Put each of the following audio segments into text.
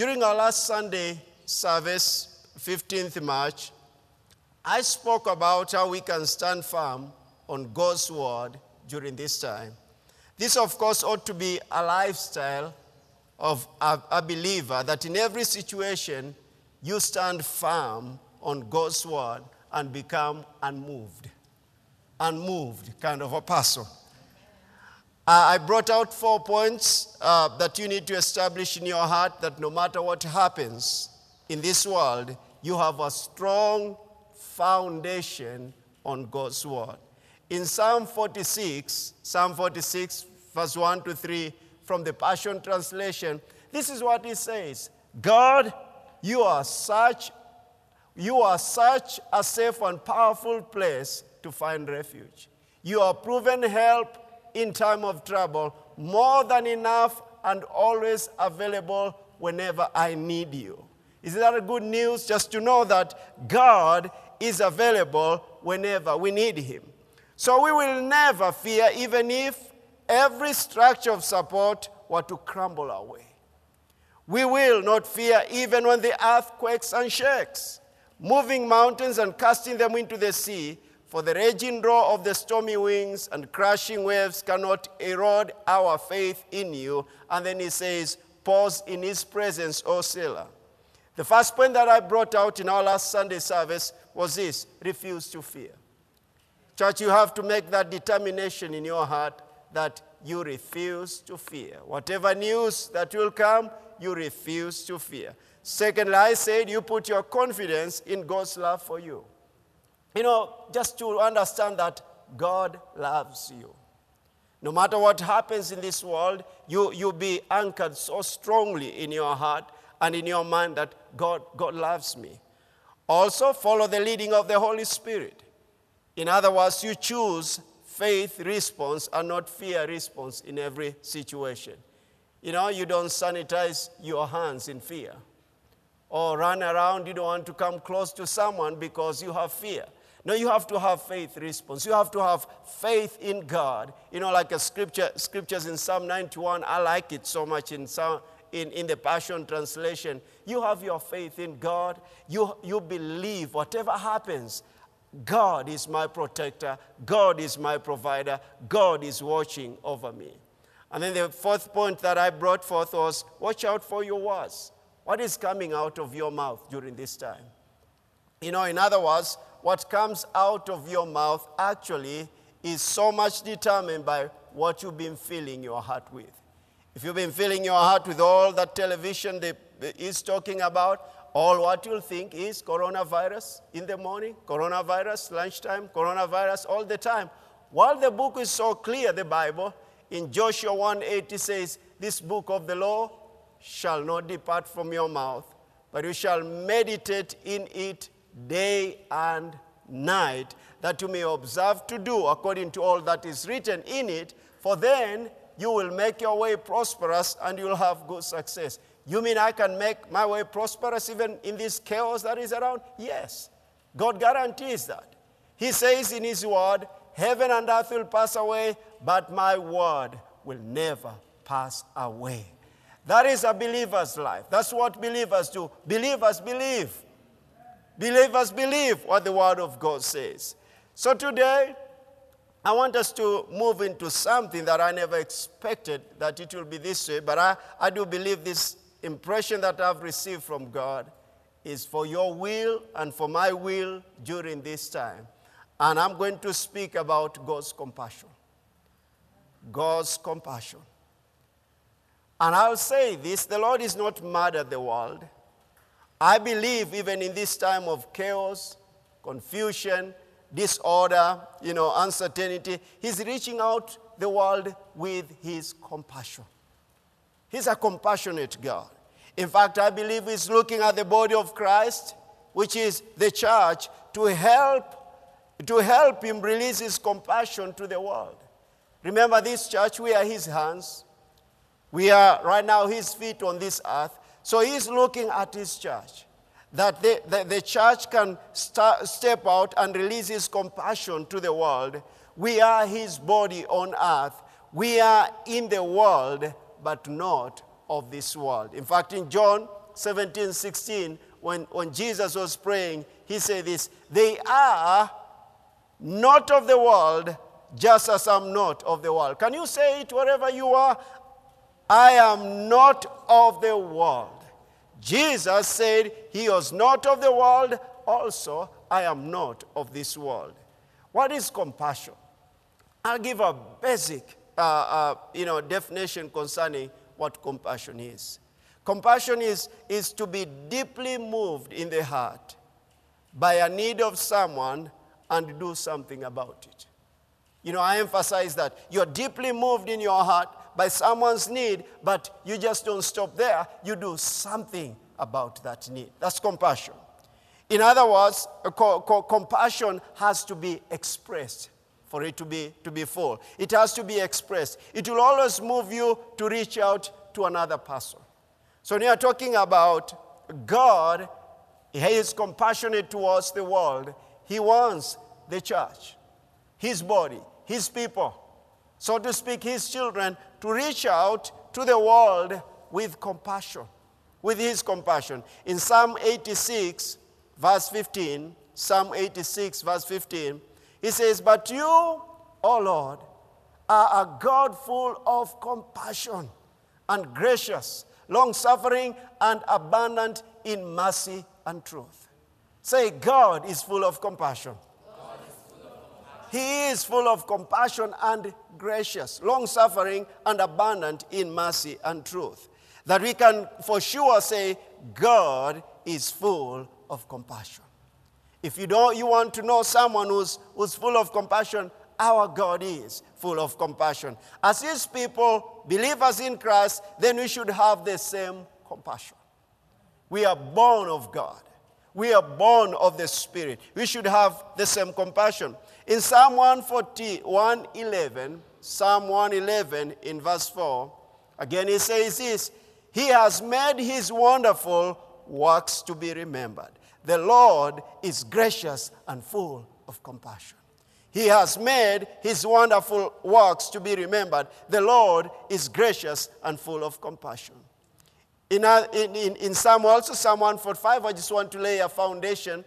During our last Sunday service, 15th March, I spoke about how we can stand firm on God's word during this time. This, of course, ought to be a lifestyle of a, a believer that in every situation you stand firm on God's word and become unmoved. Unmoved kind of a person. Uh, I brought out four points uh, that you need to establish in your heart that no matter what happens in this world, you have a strong foundation on God's word. In Psalm 46, Psalm 46, verse 1 to 3, from the Passion Translation, this is what he says God, you are such, you are such a safe and powerful place to find refuge. You are proven help in time of trouble, more than enough and always available whenever I need you. Is that a good news? Just to know that God is available whenever we need Him. So we will never fear, even if every structure of support were to crumble away. We will not fear, even when the earth quakes and shakes, moving mountains and casting them into the sea. For the raging roar of the stormy winds and crashing waves cannot erode our faith in you. And then he says, Pause in his presence, O sailor. The first point that I brought out in our last Sunday service was this refuse to fear. Church, you have to make that determination in your heart that you refuse to fear. Whatever news that will come, you refuse to fear. Secondly, I said you put your confidence in God's love for you. You know, just to understand that God loves you. No matter what happens in this world, you, you be anchored so strongly in your heart and in your mind that God, God loves me. Also, follow the leading of the Holy Spirit. In other words, you choose faith response and not fear response in every situation. You know, you don't sanitize your hands in fear or run around, you don't want to come close to someone because you have fear. No, you have to have faith response. You have to have faith in God. You know, like a scripture, scriptures in Psalm 91, I like it so much in, Psalm, in, in the Passion Translation. You have your faith in God. You, you believe whatever happens, God is my protector. God is my provider. God is watching over me. And then the fourth point that I brought forth was watch out for your words. What is coming out of your mouth during this time? You know, in other words, what comes out of your mouth actually is so much determined by what you've been filling your heart with. If you've been filling your heart with all that television is talking about, all what you'll think is coronavirus in the morning, coronavirus lunchtime, coronavirus all the time. While the book is so clear, the Bible, in Joshua 1:80 says, This book of the law shall not depart from your mouth, but you shall meditate in it day and night, that you may observe to do according to all that is written in it, for then you will make your way prosperous and you'll have good success. You mean I can make my way prosperous even in this chaos that is around? Yes. God guarantees that. He says in His word, Heaven and earth will pass away, but my word will never pass away. That is a believer's life. That's what believers do. Believers believe. Believers believe what the Word of God says. So today, I want us to move into something that I never expected that it will be this way, but I, I do believe this impression that I've received from God is for your will and for my will during this time. And I'm going to speak about God's compassion. God's compassion. And I'll say this the Lord is not mad at the world. I believe even in this time of chaos, confusion, disorder, you know, uncertainty, He's reaching out the world with His compassion. He's a compassionate God. In fact, I believe He's looking at the body of Christ, which is the church, to help to help him release his compassion to the world. Remember this church, we are his hands. We are right now his feet on this earth. So he's looking at his church. That the, the, the church can step out and release his compassion to the world. We are his body on earth. We are in the world, but not of this world. In fact, in John 17, 16, when, when Jesus was praying, he said this They are not of the world, just as I'm not of the world. Can you say it wherever you are? I am not of the world. Jesus said he was not of the world, also, I am not of this world. What is compassion? I'll give a basic uh, uh, you know, definition concerning what compassion is. Compassion is, is to be deeply moved in the heart by a need of someone and do something about it. You know, I emphasize that you're deeply moved in your heart by someone's need, but you just don't stop there. You do something about that need. That's compassion. In other words, co- co- compassion has to be expressed for it to be, to be full. It has to be expressed. It will always move you to reach out to another person. So when you are talking about God, He is compassionate towards the world. He wants the church, His body, His people, so to speak, His children, to reach out to the world with compassion, with His compassion. In Psalm 86, verse 15, Psalm 86, verse 15, he says, But you, O Lord, are a God full of compassion and gracious, long suffering, and abundant in mercy and truth. Say, God is full of compassion. He is full of compassion and gracious, long suffering, and abundant in mercy and truth. That we can for sure say, God is full of compassion. If you don't, you want to know someone who's, who's full of compassion, our God is full of compassion. As His people, believers in Christ, then we should have the same compassion. We are born of God. We are born of the Spirit. We should have the same compassion. In Psalm 140, 111, Psalm 111 in verse 4, again he says this He has made his wonderful works to be remembered. The Lord is gracious and full of compassion. He has made his wonderful works to be remembered. The Lord is gracious and full of compassion. In, in, in, in Psalm also, Psalm 145, I just want to lay a foundation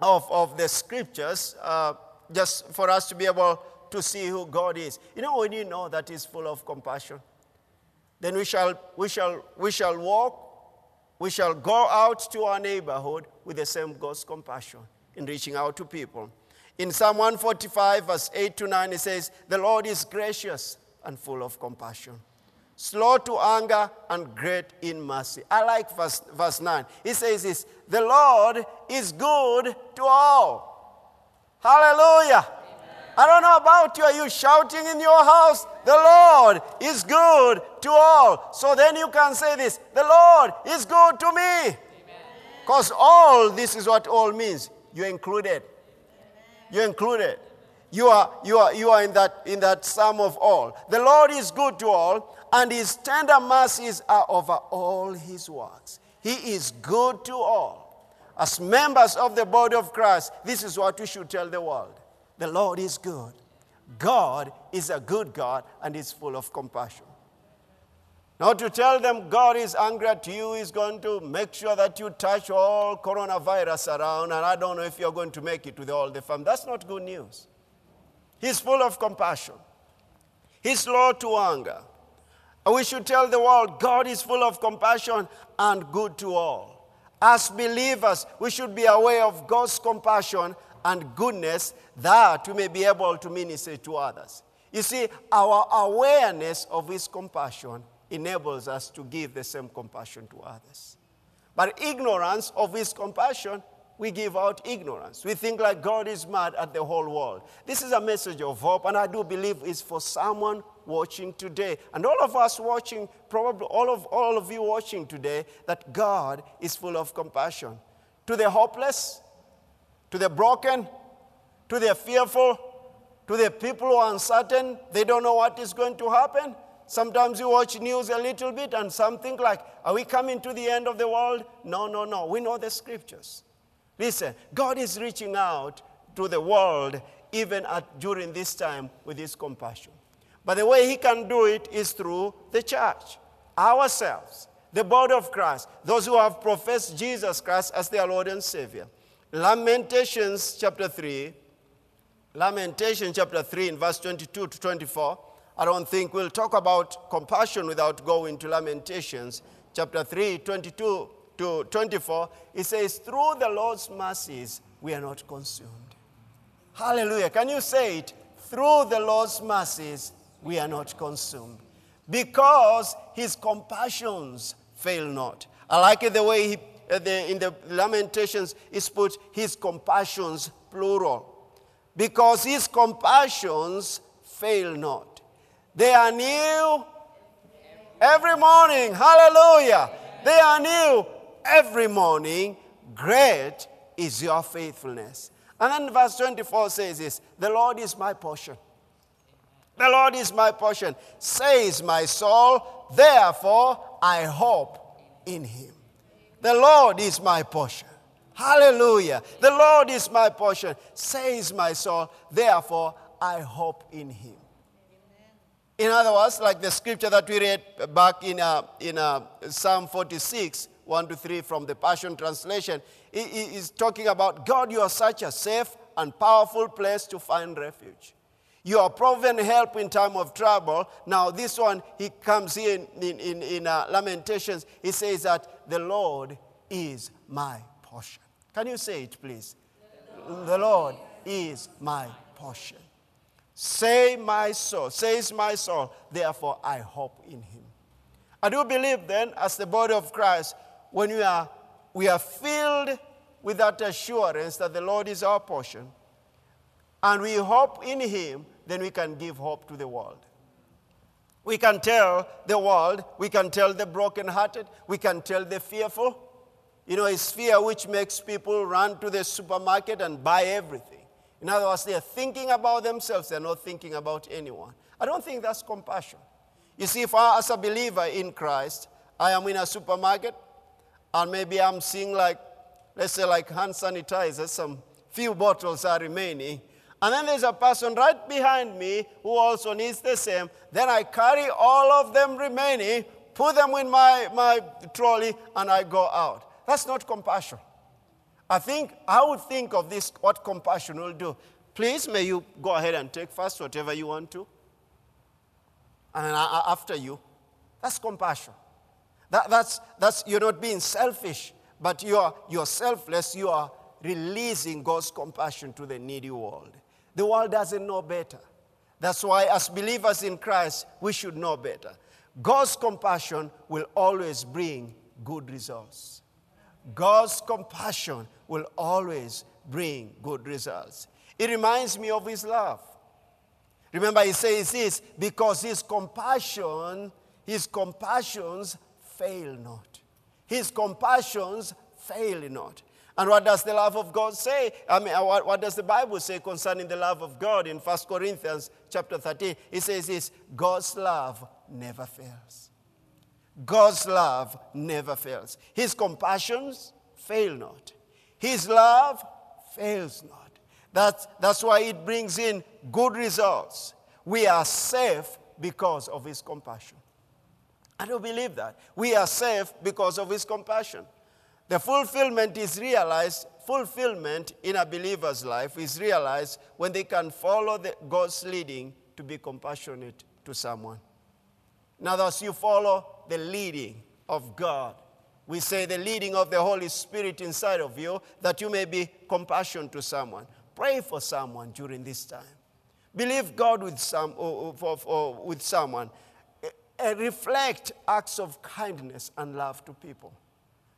of, of the scriptures uh, just for us to be able to see who God is. You know, when you know that He's full of compassion, then we shall, we shall, we shall walk we shall go out to our neighborhood with the same God's compassion in reaching out to people. In Psalm 145, verse 8 to 9, it says, The Lord is gracious and full of compassion, slow to anger and great in mercy. I like verse, verse 9. It says this The Lord is good to all. Hallelujah. I don't know about you. Are you shouting in your house? The Lord is good to all. So then you can say this The Lord is good to me. Because all this is what all means. You're included. You're included. You are, you are, you are in, that, in that sum of all. The Lord is good to all, and his tender mercies are over all his works. He is good to all. As members of the body of Christ, this is what we should tell the world. The Lord is good. God is a good God and is full of compassion. Not to tell them God is angry at you, is going to make sure that you touch all coronavirus around, and I don't know if you're going to make it with all the family. That's not good news. He's full of compassion, He's slow to anger. And we should tell the world God is full of compassion and good to all. As believers, we should be aware of God's compassion and goodness that we may be able to minister to others. You see, our awareness of His compassion enables us to give the same compassion to others. But ignorance of His compassion, we give out ignorance. We think like God is mad at the whole world. This is a message of hope, and I do believe it's for someone watching today. And all of us watching, probably all of, all of you watching today, that God is full of compassion. To the hopeless, to the broken, to the fearful, to the people who are uncertain, they don't know what is going to happen. Sometimes you watch news a little bit and something like, are we coming to the end of the world? No, no, no. We know the scriptures. Listen, God is reaching out to the world even at, during this time with his compassion. But the way he can do it is through the church, ourselves, the body of Christ, those who have professed Jesus Christ as their Lord and Savior. Lamentations chapter 3, Lamentation chapter 3 in verse 22 to 24. I don't think we'll talk about compassion without going to Lamentations chapter 3, 22 to 24. It says, Through the Lord's mercies we are not consumed. Hallelujah. Can you say it? Through the Lord's mercies we are not consumed. Because his compassions fail not. I like it the way he, uh, the, in the Lamentations is put his compassions plural. Because his compassions fail not. They are new every morning. Hallelujah. They are new every morning. Great is your faithfulness. And then verse 24 says this The Lord is my portion. The Lord is my portion, says my soul. Therefore, I hope in him. The Lord is my portion. Hallelujah. The Lord is my portion, says my soul. Therefore, I hope in him. In other words, like the scripture that we read back in, uh, in uh, Psalm 46, 1 to 3 from the Passion Translation, is talking about God, you are such a safe and powerful place to find refuge. You are proven help in time of trouble. Now, this one, he comes in in, in, in uh, Lamentations. He says that the Lord is my portion. Can you say it, please? The Lord is my portion. Say my soul, says my soul, therefore I hope in him. I do believe then, as the body of Christ, when we are, we are filled with that assurance that the Lord is our portion, and we hope in him, then we can give hope to the world. We can tell the world, we can tell the brokenhearted, we can tell the fearful. You know, it's fear which makes people run to the supermarket and buy everything. In other words, they're thinking about themselves, they're not thinking about anyone. I don't think that's compassion. You see, if I, as a believer in Christ, I am in a supermarket and maybe I'm seeing like, let's say, like hand sanitizers, some few bottles are remaining, and then there's a person right behind me who also needs the same. Then I carry all of them remaining, put them in my, my trolley, and I go out. That's not compassion. I think I would think of this what compassion will do. Please, may you go ahead and take first whatever you want to. And I, uh, after you. That's compassion. That, that's, that's, you're not being selfish, but you're, you're selfless. You are releasing God's compassion to the needy world. The world doesn't know better. That's why, as believers in Christ, we should know better. God's compassion will always bring good results. God's compassion will always bring good results. It reminds me of His love. Remember, He says this because His compassion, His compassions fail not. His compassions fail not. And what does the love of God say? I mean, uh, what, what, does the Bible say concerning the love of God in 1 Corinthians chapter 13? It says this God's love never fails. God's love never fails. His compassions fail not. His love fails not. That's, that's why it brings in good results. We are safe because of His compassion. I don't believe that. We are safe because of His compassion. The fulfillment is realized, fulfillment in a believer's life is realized when they can follow the, God's leading to be compassionate to someone. Now, thus you follow the leading of God. We say the leading of the Holy Spirit inside of you that you may be compassion to someone. Pray for someone during this time. Believe God with, some, oh, oh, or, or, or with someone. Eh, reflect acts of kindness and love to people.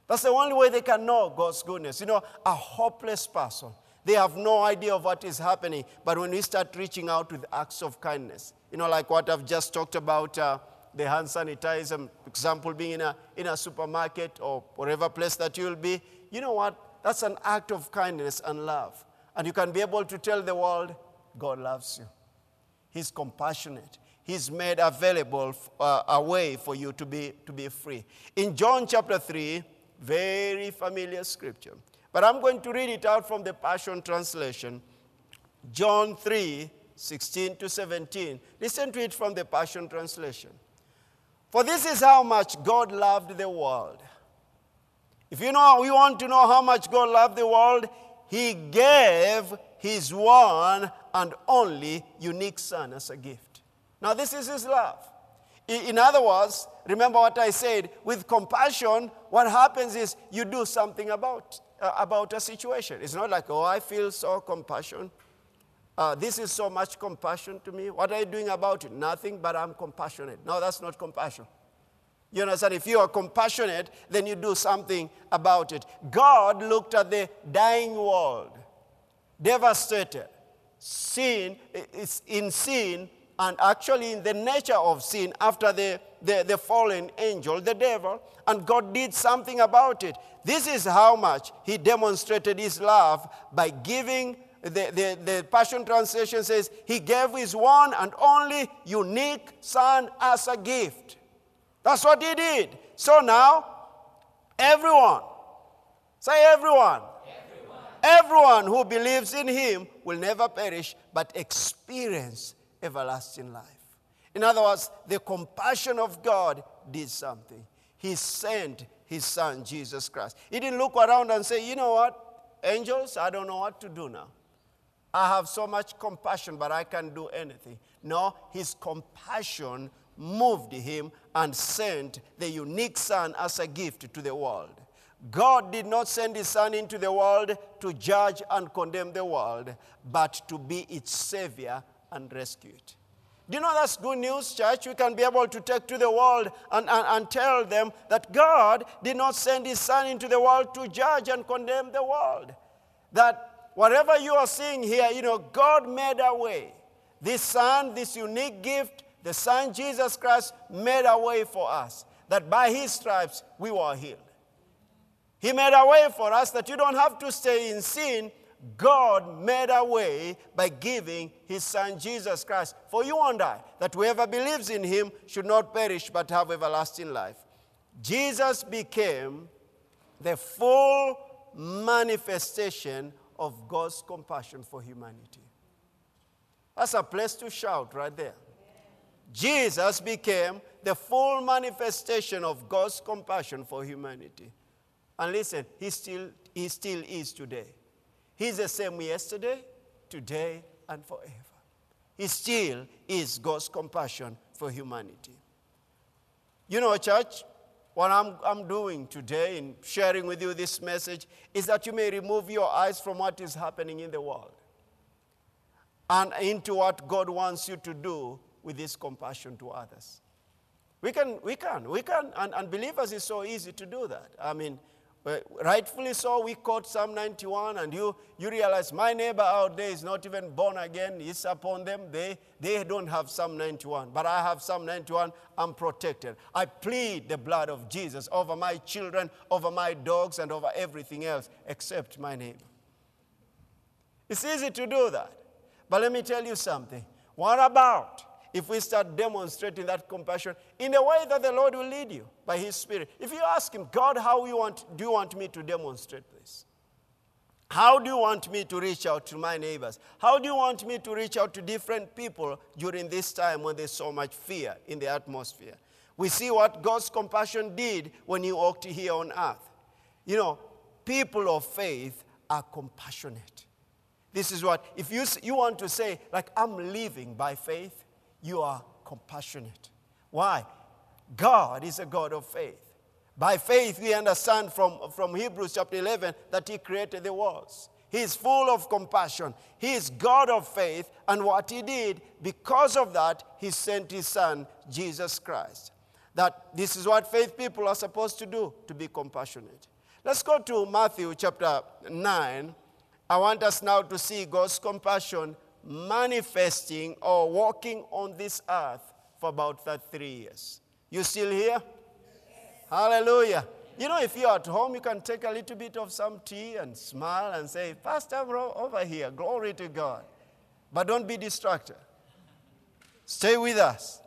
That's the only way they can know God's goodness. You know, a hopeless person, they have no idea of what is happening. But when we start reaching out with acts of kindness, you know, like what I've just talked about, uh, the hand sanitizer example being in a, in a supermarket or whatever place that you'll be, you know what? That's an act of kindness and love. And you can be able to tell the world, God loves you. He's compassionate. He's made available uh, a way for you to be, to be free. In John chapter 3, very familiar scripture. But I'm going to read it out from the Passion Translation. John 3 16 to 17. Listen to it from the Passion Translation. For this is how much God loved the world. If you know, we want to know how much God loved the world, He gave His one and only unique Son as a gift. Now, this is His love. In other words, remember what I said with compassion, what happens is you do something about, uh, about a situation. It's not like, oh, I feel so compassion. Uh, this is so much compassion to me. What are you doing about it? Nothing, but I'm compassionate. No, that's not compassion. You understand? If you are compassionate, then you do something about it. God looked at the dying world, devastated, sin, in sin, and actually in the nature of sin after the, the, the fallen angel, the devil, and God did something about it. This is how much He demonstrated His love by giving the, the, the, Passion Translation says, He gave His one and only unique Son as a gift. That's what He did. So now, everyone, say everyone, everyone, everyone who believes in Him will never perish but experience everlasting life. In other words, the compassion of God did something. He sent His Son, Jesus Christ. He didn't look around and say, you know what, angels, I don't know what to do now. I have so much compassion, but I can't do anything. No, his compassion moved him and sent the unique Son as a gift to the world. God did not send his Son into the world to judge and condemn the world, but to be its Savior and rescue it. Do you know that's good news, church? We can be able to take to the world and, and, and tell them that God did not send his Son into the world to judge and condemn the world. That whatever you are seeing here, you know, God made a way. This Son, this unique gift, the Son Jesus Christ made a way for us that by His stripes we were healed. He made a way for us that you don't have to stay in sin. God made a way by giving His Son Jesus Christ for you and I, that whoever believes in Him should not perish but have everlasting life. Jesus became the full manifestation of God's compassion for humanity. That's a place to shout right there. Jesus became the full manifestation of God's compassion for humanity. And listen, he still, he still is today. He's the same yesterday, today, and forever. He still is God's compassion for humanity. You know, church, what I'm, I'm doing today in sharing with you this message is that you may remove your eyes from what is happening in the world and into what God wants you to do with this compassion to others. We can, we can, we can, and, and believers is so easy to do that. I mean, rightfully so, we quote Psalm 91, and you, you realize my neighbor out there is not even born again. It's upon them. They, they don't have Psalm 91, but I have Psalm 91. I'm protected. I plead the blood of Jesus over my children, over my dogs, and over everything else except my neighbor. It's easy to do that. But let me tell you something. What about if we start demonstrating that compassion in a way that the Lord will lead you by His Spirit. If you ask Him, God, how you want, do you want me to demonstrate this? How do you want me to reach out to my neighbors? How do you want me to reach out to different people during this time when there's so much fear in the atmosphere? We see what God's compassion did when He walked here on earth. You know, people of faith are compassionate. This is what, if you, you want to say, like, I'm living by faith, you are compassionate. Why? God is a God of faith. By faith, we understand from, from Hebrews chapter 11 that He created the worlds. He is full of compassion. He is God of faith. And what He did, because of that, He sent His Son, Jesus Christ. That this is what faith people are supposed to do, to be compassionate. Let's go to Matthew chapter 9. I want us now to see God's compassion manifesting or walking on this earth for about 33 years. You still here? Yes. Hallelujah. You know, if you're at home, you can take a little bit of some tea and smile and say, Pastor, over here, glory to God. But don't be distracted. Stay with us.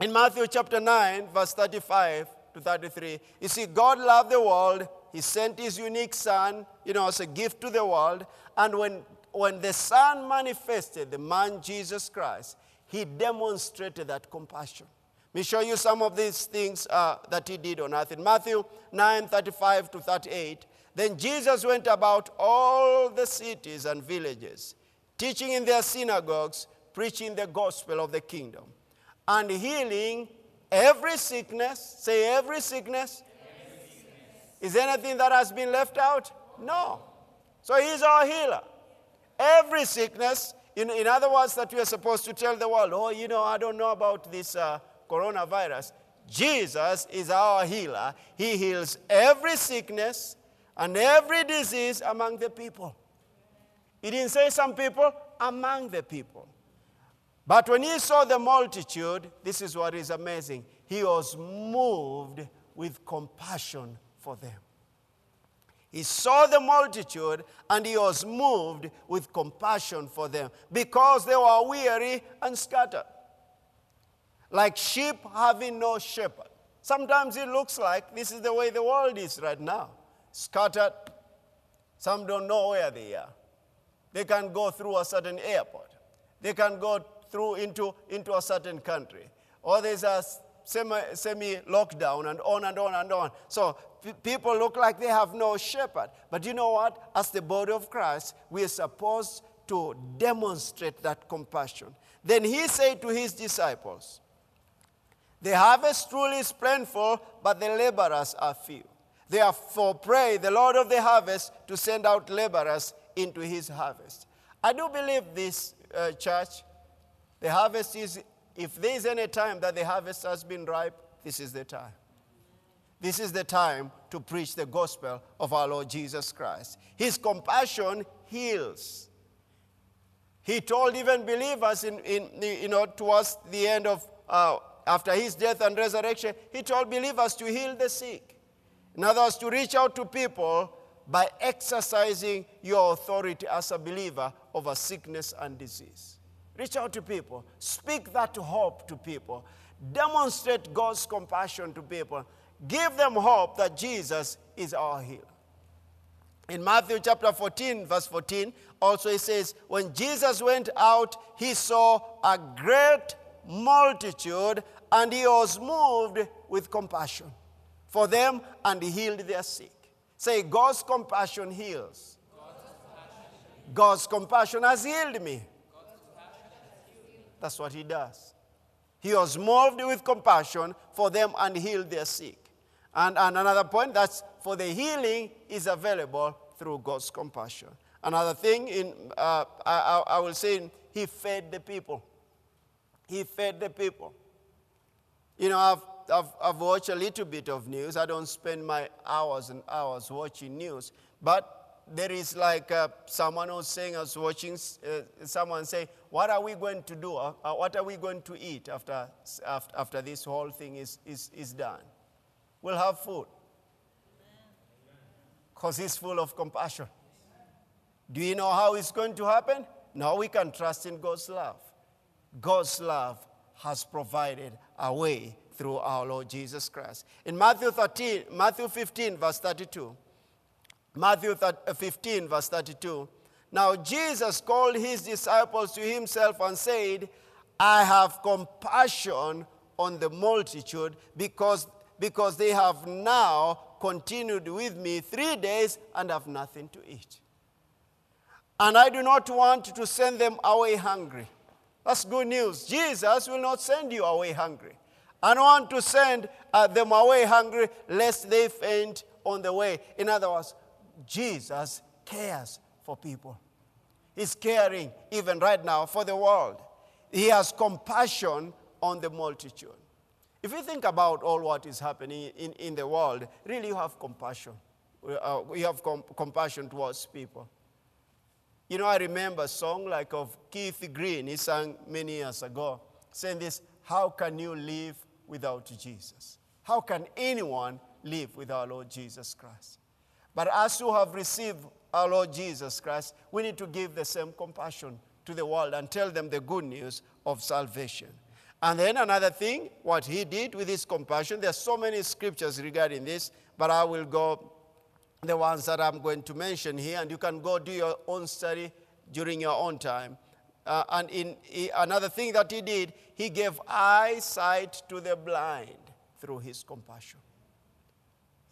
In Matthew chapter 9, verse 35 to 33, you see, God loved the world. He sent his unique son, you know, as a gift to the world. And when when the Son manifested, the man Jesus Christ, he demonstrated that compassion. Let me show you some of these things uh, that he did on earth. In Matthew 9 35 to 38, then Jesus went about all the cities and villages, teaching in their synagogues, preaching the gospel of the kingdom, and healing every sickness. Say, every sickness. Every sickness. Is anything that has been left out? No. So he's our healer. Every sickness, in, in other words, that we are supposed to tell the world, oh, you know, I don't know about this. Uh, coronavirus, Jesus is our healer. He heals every sickness and every disease among the people. He didn't say some people, among the people. But when he saw the multitude, this is what is amazing. He was moved with compassion for them. He saw the multitude and he was moved with compassion for them because they were weary and scattered like sheep having no shepherd. Sometimes it looks like this is the way the world is right now scattered. Some don't know where they are. They can go through a certain airport, they can go through into, into a certain country, or there's a semi, lockdown and on and on and on. So p- people look like they have no shepherd. But you know what? As the body of Christ, we are supposed to demonstrate that compassion. Then he said to his disciples, the harvest truly is plentiful, but the laborers are few. Therefore, pray the Lord of the harvest to send out laborers into his harvest. I do believe this, uh, church. The harvest is, if there is any time that the harvest has been ripe, this is the time. This is the time to preach the gospel of our Lord Jesus Christ. His compassion heals. He told even believers in, in you know, towards the end of uh, after his death and resurrection, he told believers to heal the sick. In other words, to reach out to people by exercising your authority as a believer over sickness and disease. Reach out to people, speak that hope to people, demonstrate God's compassion to people, give them hope that Jesus is our healer. In Matthew chapter 14, verse 14, also it says, When Jesus went out, he saw a great multitude, and he was moved with compassion for them and he healed their sick. Say, God's compassion heals. God's compassion has healed me. That's what he does. He was moved with compassion for them and healed their sick. And, and another point that's for the healing is available through God's compassion. Another thing, in, uh, I, I will say, he fed the people. He fed the people. You know, I've, I've, I've watched a little bit of news. I don't spend my hours and hours watching news. But there is like uh, someone who's saying, I was watching uh, someone say, What are we going to do? Uh, uh what are we going to eat after, after, after this whole thing is, is, is done? We'll have food. Because he's full of compassion. Do you know how it's going to happen? Now we can trust in God's love. God's love has provided a way through our Lord Jesus Christ. In Matthew 13, Matthew 15, verse 32, Matthew uh, 15, verse 32, now Jesus called his disciples to himself and said, I have compassion on the multitude because, because they have now continued with me three days and have nothing to eat. And I do not want to send them away hungry that's good news. Jesus will not send you away hungry. I don't want to send uh, them away hungry lest they faint on the way. In other words, Jesus cares for people. He's caring even right now for the world. He has compassion on the multitude. If you think about all what is happening in, in the world, really you have compassion. Uh, you have com- compassion towards people. You know, I remember a song like of Keith Green, he sang many years ago, saying this How can you live without Jesus? How can anyone live without Lord Jesus Christ? But as you have received our Lord Jesus Christ, we need to give the same compassion to the world and tell them the good news of salvation. And then another thing, what he did with his compassion, there are so many scriptures regarding this, but I will go the ones that I'm going to mention here, and you can go do your own study during your own time. Uh, and in he, another thing that he did, he gave eyesight to the blind through his compassion.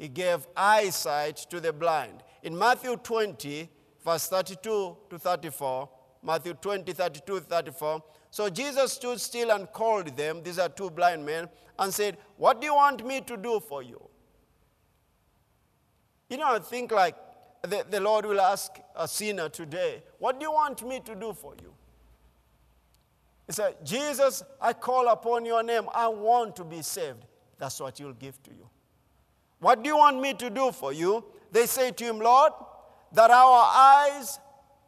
He gave eyesight to the blind. In Matthew 20, verse 32 to 34, Matthew 20, 32 34. So Jesus stood still and called them, these are two blind men, and said, What do you want me to do for you? You know, I think like the, the Lord will ask a sinner today, What do you want me to do for you? He said, Jesus, I call upon your name. I want to be saved. That's what you'll give to you. What do you want me to do for you? They say to him, Lord, that our eyes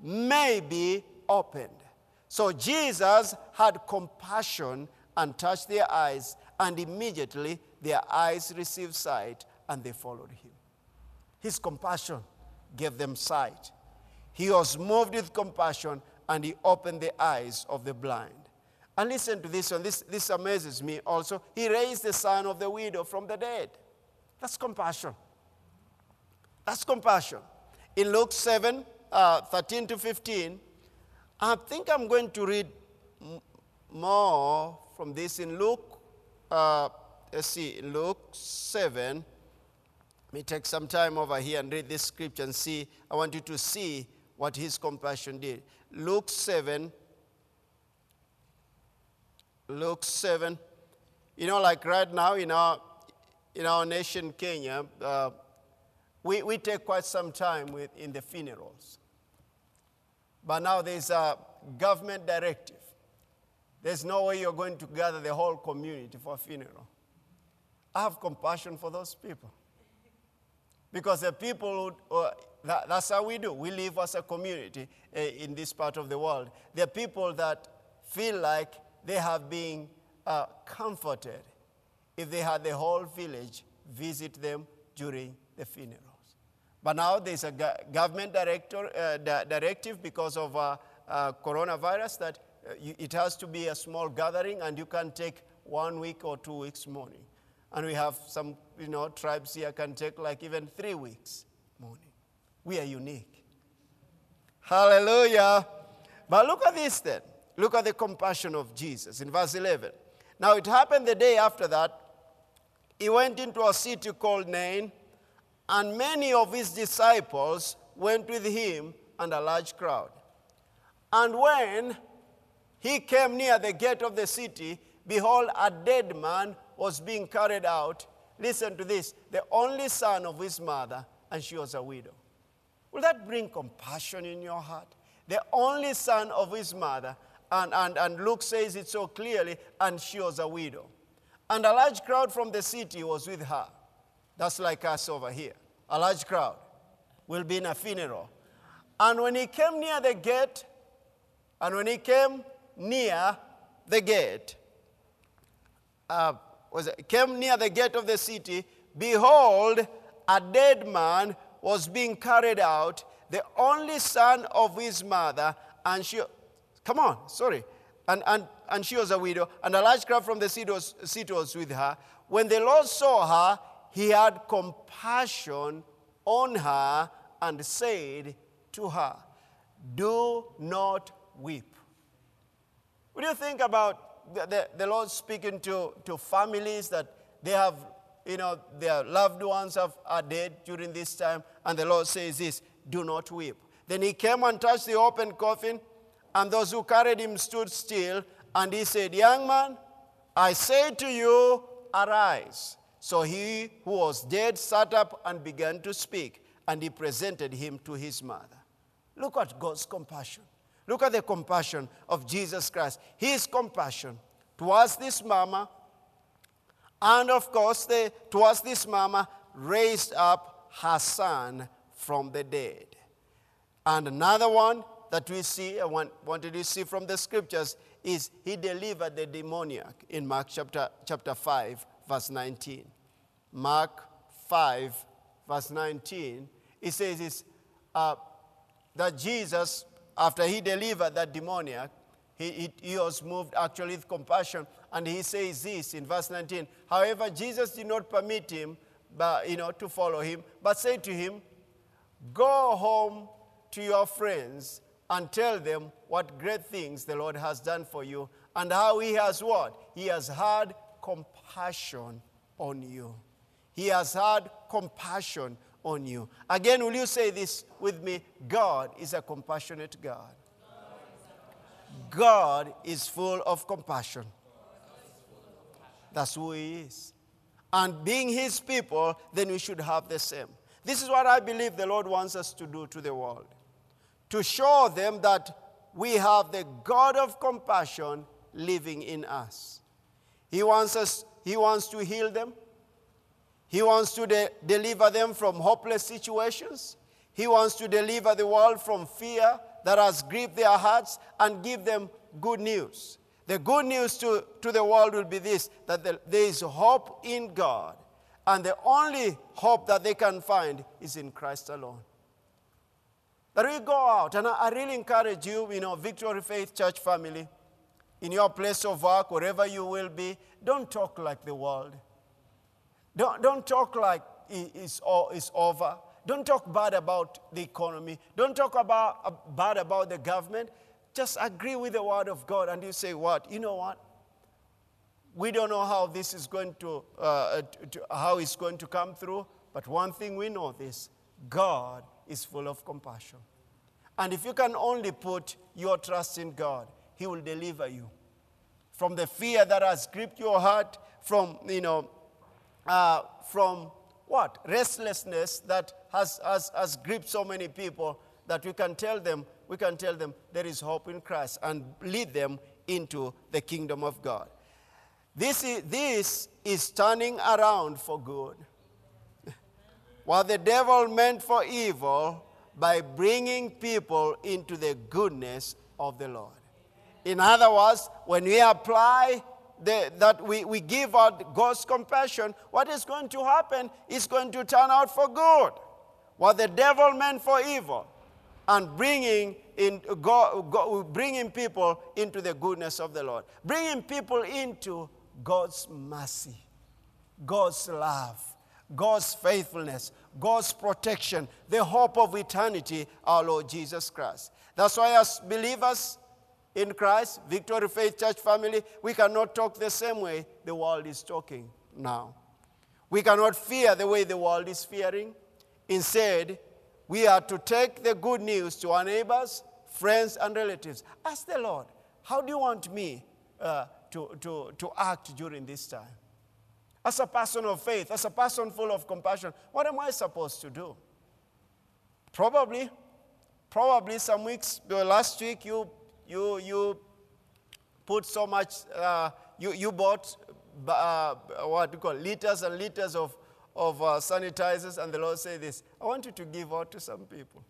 may be opened. So Jesus had compassion and touched their eyes, and immediately their eyes received sight and they followed him. His compassion gave them sight. He was moved with compassion and he opened the eyes of the blind. And listen to this one. This, this amazes me also. He raised the son of the widow from the dead. That's compassion. That's compassion. In Luke 7 uh, 13 to 15, I think I'm going to read more from this in Luke. Uh, let's see, Luke 7. Let me take some time over here and read this scripture and see. I want you to see what his compassion did. Luke 7. Luke 7. You know, like right now in our, in our nation, Kenya, uh, we, we take quite some time with, in the funerals. But now there's a government directive. There's no way you're going to gather the whole community for a funeral. I have compassion for those people. Because the people, who, uh, that, that's how we do. We live as a community uh, in this part of the world. There are people that feel like they have been uh, comforted if they had the whole village visit them during the funerals. But now there's a government director, uh, di- directive because of uh, uh, coronavirus that uh, it has to be a small gathering and you can take one week or two weeks mourning. And we have some, you know, tribes here can take like even three weeks mourning. We are unique. Hallelujah. But look at this then. Look at the compassion of Jesus in verse 11. Now it happened the day after that, he went into a city called Nain, and many of his disciples went with him and a large crowd. And when he came near the gate of the city, behold, a dead man was being carried out. Listen to this the only son of his mother, and she was a widow. Will that bring compassion in your heart? The only son of his mother, and, and, and Luke says it so clearly, and she was a widow. And a large crowd from the city was with her. That's like us over here. A large crowd will be in a funeral. And when he came near the gate, and when he came near the gate, uh, was it, came near the gate of the city, behold, a dead man was being carried out, the only son of his mother, and she, come on, sorry, and, and, and she was a widow, and a large crowd from the city was, city was with her. When the Lord saw her, he had compassion on her and said to her, Do not weep. What do you think about the, the, the, Lord speaking to, to families that they have, you know, their loved ones have, are dead during this time, and the Lord says this, do not weep. Then he came and touched the open coffin, and those who carried him stood still, and he said, Young man, I say to you, arise. So he who was dead sat up and began to speak, and he presented him to his mother. Look at God's compassion. Look at the compassion of Jesus Christ. His compassion towards this mama, and of course, the, towards this mama, raised up her son from the dead. And another one that we see, I want, wanted to see from the scriptures, is he delivered the demoniac in Mark chapter, chapter 5, verse 19. Mark 5, verse 19, it says uh, that Jesus after he delivered that demoniac, he, he, he, was moved actually with compassion. And he says this in verse 19. However, Jesus did not permit him but, you know, to follow him, but said to him, Go home to your friends and tell them what great things the Lord has done for you and how He has what? He has had compassion on you. He has had compassion on you. Again, will you say this with me? God is a compassionate God. God is full of compassion. That's who He is. And being His people, then we should have the same. This is what I believe the Lord wants us to do to the world to show them that we have the God of compassion living in us. He wants us, He wants to heal them. He wants to de- deliver them from hopeless situations. He wants to deliver the world from fear that has gripped their hearts and give them good news. The good news to, to the world will be this that the, there is hope in God, and the only hope that they can find is in Christ alone. That we go out, and I, really encourage you, you know, Victory Faith Church family, in your place of work, wherever you will be, don't talk like the world. Don't, don't talk like it's, all, it's over. Don't talk bad about the economy. Don't talk about, uh, bad about the government. Just agree with the word of God and you say, What? You know what? We don't know how this is going to, uh, to, how it's going to come through, but one thing we know this God is full of compassion. And if you can only put your trust in God, He will deliver you from the fear that has gripped your heart, from, you know, uh, from what? Restlessness that has, has, has gripped so many people that we can tell them, we can tell them there is hope in Christ and lead them into the kingdom of God. This is, this is turning around for good. What the devil meant for evil by bringing people into the goodness of the Lord. In other words, when we apply the, that we, we give out God's compassion, what is going to happen is going to turn out for good. What the devil meant for evil, and bringing, in, God, bringing people into the goodness of the Lord, bringing people into God's mercy, God's love, God's faithfulness, God's protection, the hope of eternity, our Lord Jesus Christ. That's why, as believers, in Christ, Victory Faith Church family, we cannot talk the same way the world is talking now. We cannot fear the way the world is fearing. Instead, we are to take the good news to our neighbors, friends, and relatives. Ask the Lord, how do you want me uh, to, to, to act during this time? As a person of faith, as a person full of compassion, what am I supposed to do? Probably, probably some weeks, last week you you, you put so much, uh, you, you bought uh, what do you call liters and liters of, of uh, sanitizers, and the Lord said this I want you to give out to some people.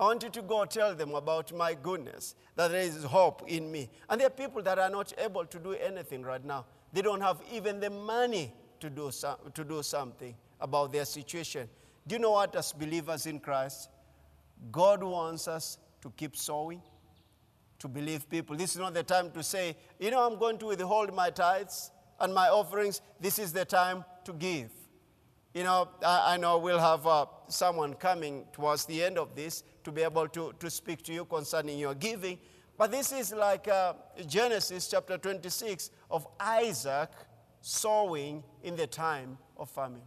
I want you to go tell them about my goodness, that there is hope in me. And there are people that are not able to do anything right now. They don't have even the money to do, some, to do something about their situation. Do you know what, as believers in Christ, God wants us to keep sowing to believe people. This is not the time to say, you know, I'm going to withhold my tithes and my offerings. This is the time to give. You know, I, I know we'll have uh, someone coming towards the end of this to be able to, to speak to you concerning your giving. But this is like uh, Genesis chapter 26 of Isaac sowing in the time of famine.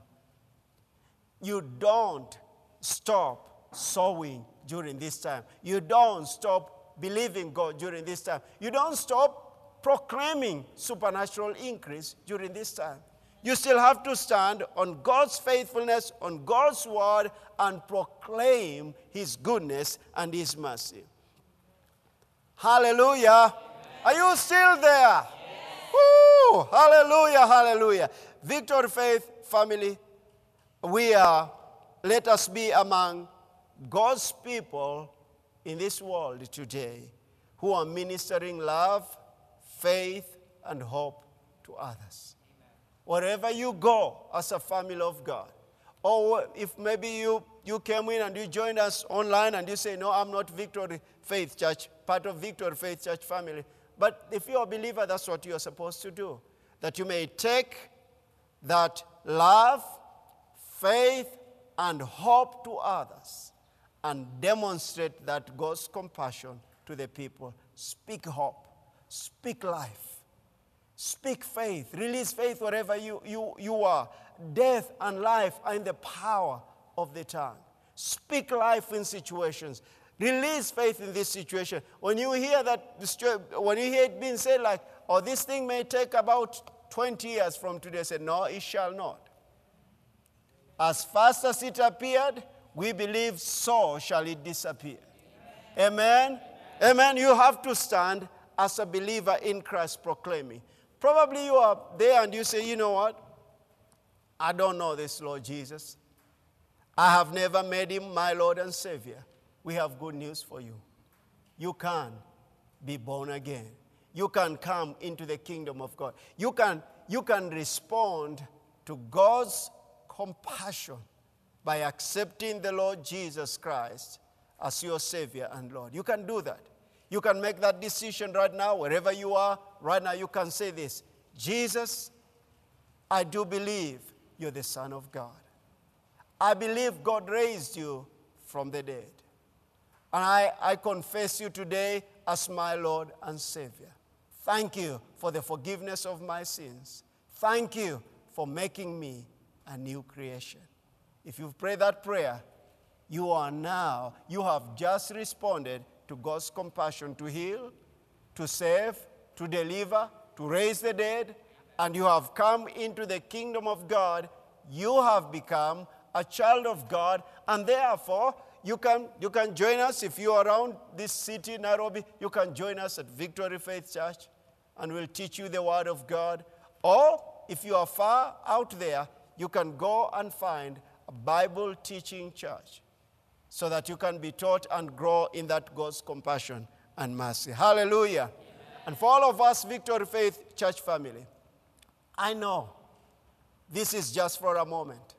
You don't stop sowing during this time. You don't stop believing God during this time. You don't stop proclaiming supernatural increase during this time. You still have to stand on God's faithfulness, on God's word, and proclaim His goodness and His mercy. Hallelujah. Are you still there? Woo! Hallelujah, hallelujah. Victory Faith family, we are, let us be among God's people in this world today who are ministering love, faith, and hope to others. Amen. Wherever you go as a family of God, or if maybe you, you came in and you joined us online and you say, No, I'm not Victory Faith Church, part of Victory Faith Church family. But if you're a believer, that's what you're supposed to do. That you may take that love, faith, and hope to others and demonstrate that God's compassion to the people. Speak hope, speak life, speak faith, release faith wherever you, you, you are. Death and life are in the power of the tongue. Speak life in situations. Release faith in this situation. When you hear that, when you hear it being said, like, oh, this thing may take about 20 years from today, say, no, it shall not. As fast as it appeared, we believe so shall it disappear. Amen. Amen. Amen. You have to stand as a believer in Christ proclaiming. Probably you are there and you say, you know what? I don't know this Lord Jesus. I have never made him my Lord and Savior. We have good news for you. You can be born again. You can come into the kingdom of God. You can, you can respond to God's compassion by accepting the Lord Jesus Christ as your Savior and Lord. You can do that. You can make that decision right now, wherever you are. Right now, you can say this Jesus, I do believe you're the Son of God. I believe God raised you from the dead. And I, I confess you today as my Lord and Savior. Thank you for the forgiveness of my sins. Thank you for making me a new creation. If you've prayed that prayer, you are now, you have just responded to God's compassion to heal, to save, to deliver, to raise the dead, and you have come into the kingdom of God. You have become a child of God, and therefore, you can, you can join us if you're around this city, Nairobi. You can join us at Victory Faith Church, and we'll teach you the Word of God. Or if you are far out there, you can go and find a Bible teaching church so that you can be taught and grow in that God's compassion and mercy. Hallelujah. Amen. And for all of us, Victory Faith Church family, I know this is just for a moment.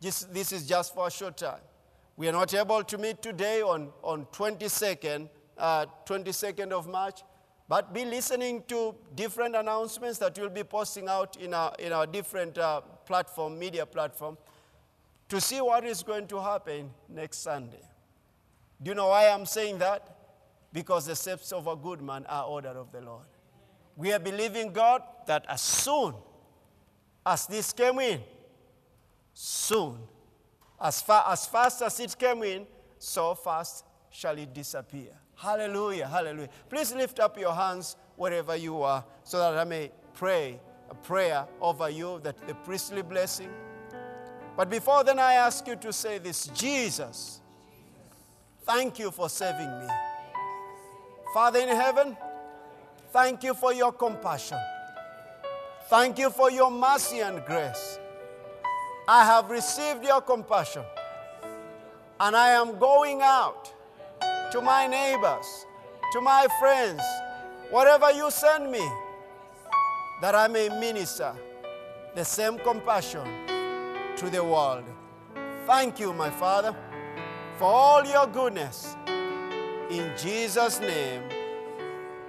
This, this is just for a short time. We are not able to meet today on, on 22nd, uh, 22nd of March, but be listening to different announcements that we'll be posting out in our, in our different uh, platform, media platform, to see what is going to happen next Sunday. Do you know why I'm saying that? Because the steps of a good man are ordered of the Lord. We are believing God that as soon as this came in, soon, as, far, as fast as it came in, so fast shall it disappear. Hallelujah, hallelujah. Please lift up your hands wherever you are so that I may pray a prayer over you, that the priestly blessing. But before then, I ask you to say this Jesus, thank you for saving me. Father in heaven, thank you for your compassion. Thank you for your mercy and grace. I have received your compassion, and I am going out to my neighbors, to my friends, whatever you send me, that I may minister the same compassion to the world. Thank you, my Father, for all your goodness. In Jesus' name,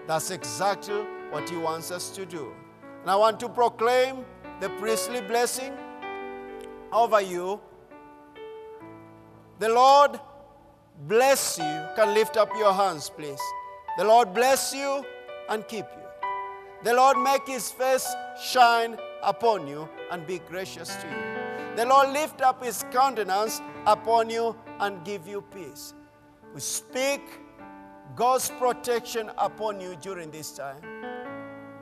that's exactly what He wants us to do. And I want to proclaim the priestly blessing over you. The Lord bless you. Can lift up your hands, please. The Lord bless you and keep you. The Lord make his face shine upon you and be gracious to you. The Lord lift up his countenance upon you and give you peace. We speak God's protection upon you during this time.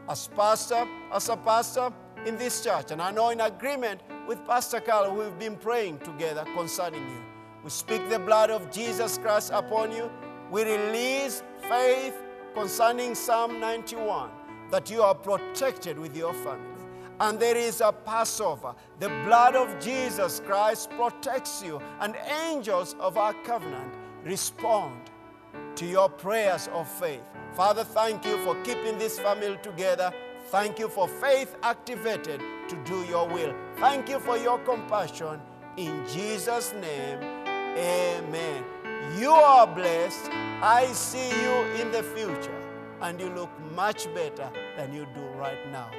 As pastor, as a pastor in this church, and I know in agreement with Pastor Carl, we've been praying together concerning you. We speak the blood of Jesus Christ upon you. We release faith concerning Psalm 91 that you are protected with your family. And there is a Passover. The blood of Jesus Christ protects you, and angels of our covenant respond to your prayers of faith. Father, thank you for keeping this family together. Thank you for faith activated to do your will. Thank you for your compassion. In Jesus' name, amen. You are blessed. I see you in the future, and you look much better than you do right now.